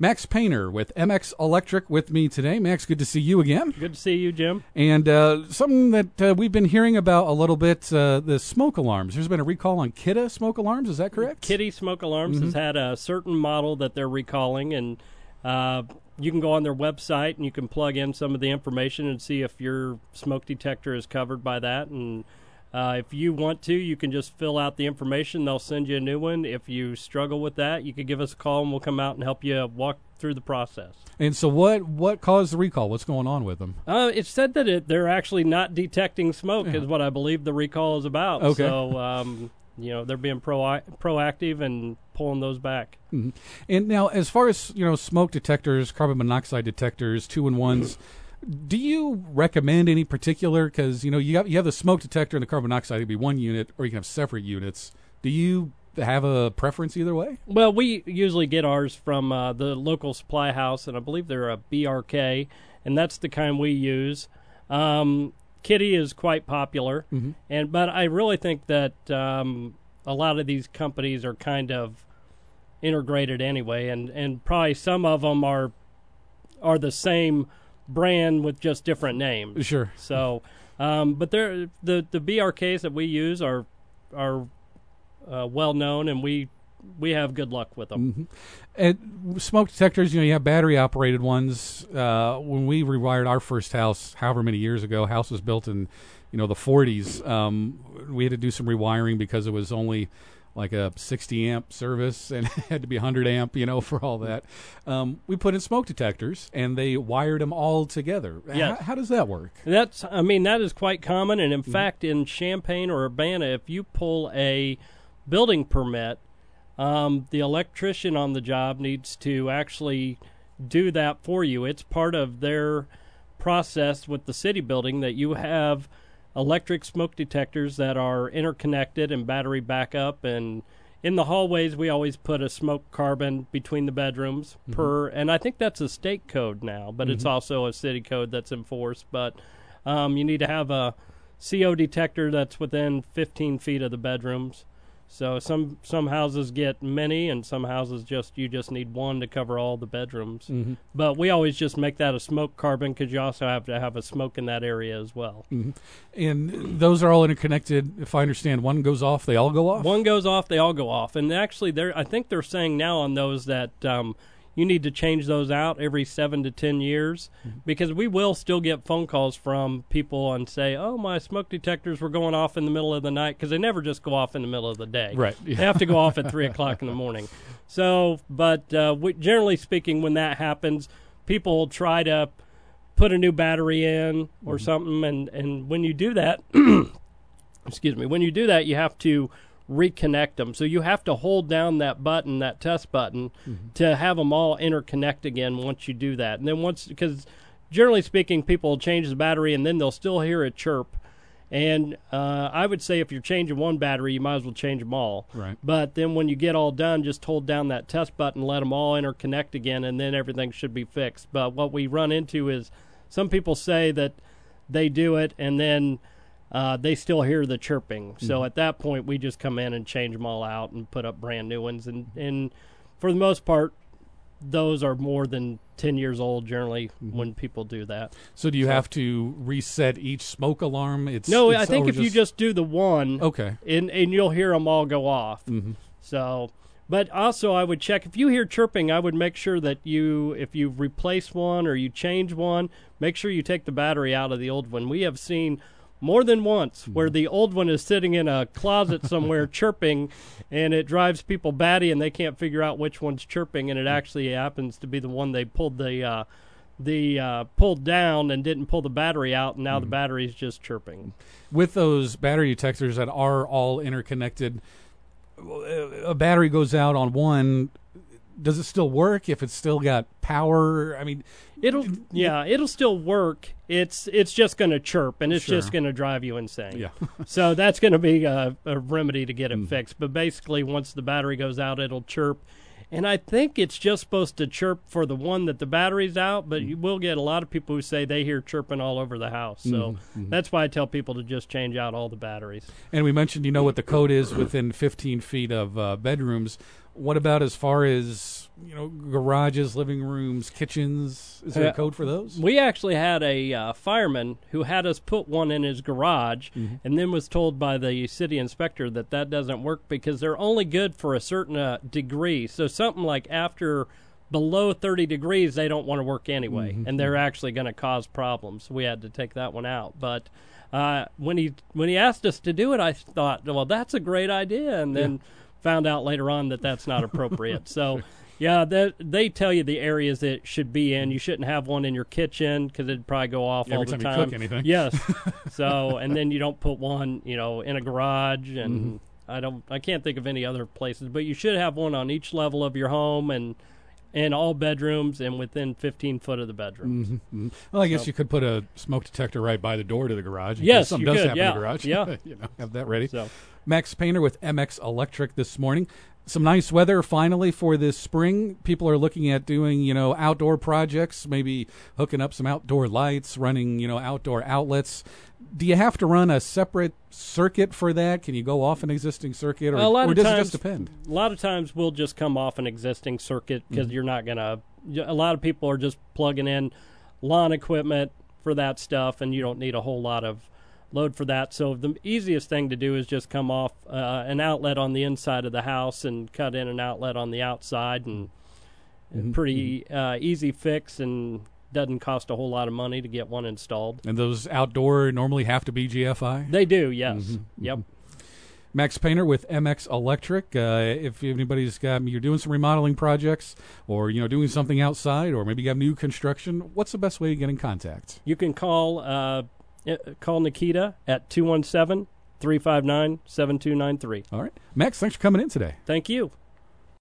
Max Painter with MX Electric with me today. Max, good to see you again. Good to see you, Jim. And uh, something that uh, we've been hearing about a little bit uh, the smoke alarms. There's been a recall on Kidde smoke alarms. Is that correct? Kidde Smoke Alarms Mm-hmm. has had a certain model that they're recalling, and uh, you can go on their website and you can plug in some of the information and see if your smoke detector is covered by that. And uh, if you want to, you can just fill out the information. They'll send you a new one. If you struggle with that, you could give us a call and we'll come out and help you walk through the process. And so, what what caused the recall? What's going on with them? Uh, it's said that it, they're actually not detecting smoke, Yeah. is what I believe the recall is about. Okay. So, um, you know, they're being pro- proactive and pulling those back. And now, as far as you know, smoke detectors, carbon monoxide detectors, two in ones. Do you recommend any particular? Because you know you have you have the smoke detector and the carbon monoxide. It'd be one unit, or you can have separate units. Do you have a preference either way? Well, we usually get ours from uh, the local supply house, and I believe they're a BRK, and that's the kind we use. Um, Kidde is quite popular, and but I really think that um, a lot of these companies are kind of integrated anyway, and, and probably some of them are are the same brand with just different names. Sure. So, um, but they're, the the BRKs that we use are are uh, well known, and we we have good luck with them. And smoke detectors, you know, you have battery operated ones. Uh, when we rewired our first house, however many years ago, house was built in, you know, the 40s. Um, we had to do some rewiring because it was only like a 60 amp service and it had to be 100 amp, you know, for all that. Um, we put in smoke detectors and they wired them all together. Yes. How, how does that work? That's I mean that is quite common, and in fact, in Champaign or Urbana, if you pull a building permit, um, the electrician on the job needs to actually do that for you. It's part of their process with the city building that you have electric smoke detectors that are interconnected and battery backup. And in the hallways we always put a smoke carbon between the bedrooms per and i think that's a state code now but it's also a city code that's enforced. But um, you need to have a co detector that's within 15 feet of the bedrooms so some some houses get many, and some houses just you just need one to cover all the bedrooms. Mm-hmm. But we always just make that a smoke carbon because you also have to have a smoke in that area as well. And those are all interconnected. If I understand, one goes off, they all go off? One goes off, they all go off, and actually, they're I think they're saying now on those that um, you need to change those out every seven to ten years because we will still get phone calls from people and say, "Oh, my smoke detectors were going off in the middle of the night," because they never just go off in the middle of the day. Right, They have to go off at three o'clock in the morning. So, but uh, we, generally speaking, when that happens, people will try to put a new battery in or something, and and when you do that, excuse me, when you do that, you have to reconnect them. So you have to hold down that button, that test button, to have them all interconnect again once you do that. And then once, because generally speaking, people change the battery and then they'll still hear a chirp. And uh, I would say if you're changing one battery, you might as well change them all. Right. But then when you get all done, just hold down that test button, let them all interconnect again, and then everything should be fixed. But what we run into is some people say that they do it and then uh, they still hear the chirping. So at that point, we just come in and change them all out and put up brand new ones. And, and for the most part, those are more than 10 years old generally when people do that. So do you have to reset each smoke alarm? It's No, it's- I think if you just do the one, Okay. and and you'll hear them all go off. Mhm. So, but also I would check if you hear chirping. I would make sure that you, if you replace one or you change one, make sure you take the battery out of the old one. We have seen more than once where the old one is sitting in a closet somewhere chirping, and it drives people batty, and they can't figure out which one's chirping, and it actually happens to be the one they pulled the. Uh, the uh, pulled down and didn't pull the battery out, and now the battery's just chirping. with those battery detectors that are all interconnected, a battery goes out on one. Does it still work if it's still got power? I mean, It'll yeah, it'll still work. It's it's just going to chirp and it's Sure. just going to drive you insane. yeah, so that's going to be a, a remedy to get it Mm. fixed. But basically, once the battery goes out, it'll chirp. And I think it's just supposed to chirp for the one that the battery's out, but you will get a lot of people who say they hear chirping all over the house. So that's why I tell people to just change out all the batteries. and we mentioned you know what the code is within 15 feet of uh, bedrooms. What about as far as you know, garages, living rooms, kitchens. Is there Yeah. a code for those? We actually had a uh, fireman who had us put one in his garage, and then was told by the city inspector that that doesn't work because they're only good for a certain uh, degree. So something like after below 30 degrees, they don't want to work anyway, and they're actually going to cause problems. We had to take that one out, but. Uh, when he when he asked us to do it, I thought, well, that's a great idea, and then found out later on that that's not appropriate. so, yeah, they, they tell you the areas it should be in. You shouldn't have one in your kitchen because it'd probably go off Every all the time you cook anything. Yes. so, and then you don't put one, you know, in a garage, and Mm-hmm. I don't, I can't think of any other places, but you should have one on each level of your home and. In all bedrooms and within 15 foot of the bedroom. Mhm. Well, I guess you could put a smoke detector right by the door to the garage. Yes, something you does could, happen yeah, in the garage. yeah. you know, have that ready. So, Max Painter with MX Electric this morning. Some nice weather finally for this spring. People are looking at doing, you know, outdoor projects, maybe hooking up some outdoor lights, running, you know, outdoor outlets. Do you have to run a separate circuit for that? Can you go off an existing circuit, or, A lot or of does it times- just depend? a lot of times we'll just come off an existing circuit because Mm-hmm. you're not gonna. A lot of people are just plugging in lawn equipment for that stuff, and you don't need a whole lot of load for that. So the easiest thing to do is just come off uh, an outlet on the inside of the house and cut in an outlet on the outside, and Mhm, pretty uh, easy fix and doesn't cost a whole lot of money to get one installed. And those outdoor normally have to be GFI. They do, yes. Mhm, Yep. Max Painter with MX Electric. Uh, if anybody's got you're doing some remodeling projects, or you know doing something outside, or maybe you have new construction, what's the best way to get in contact? You can call uh, uh, call Nikita at 217 359 7293. All right, Max, thanks for coming in today. Thank you.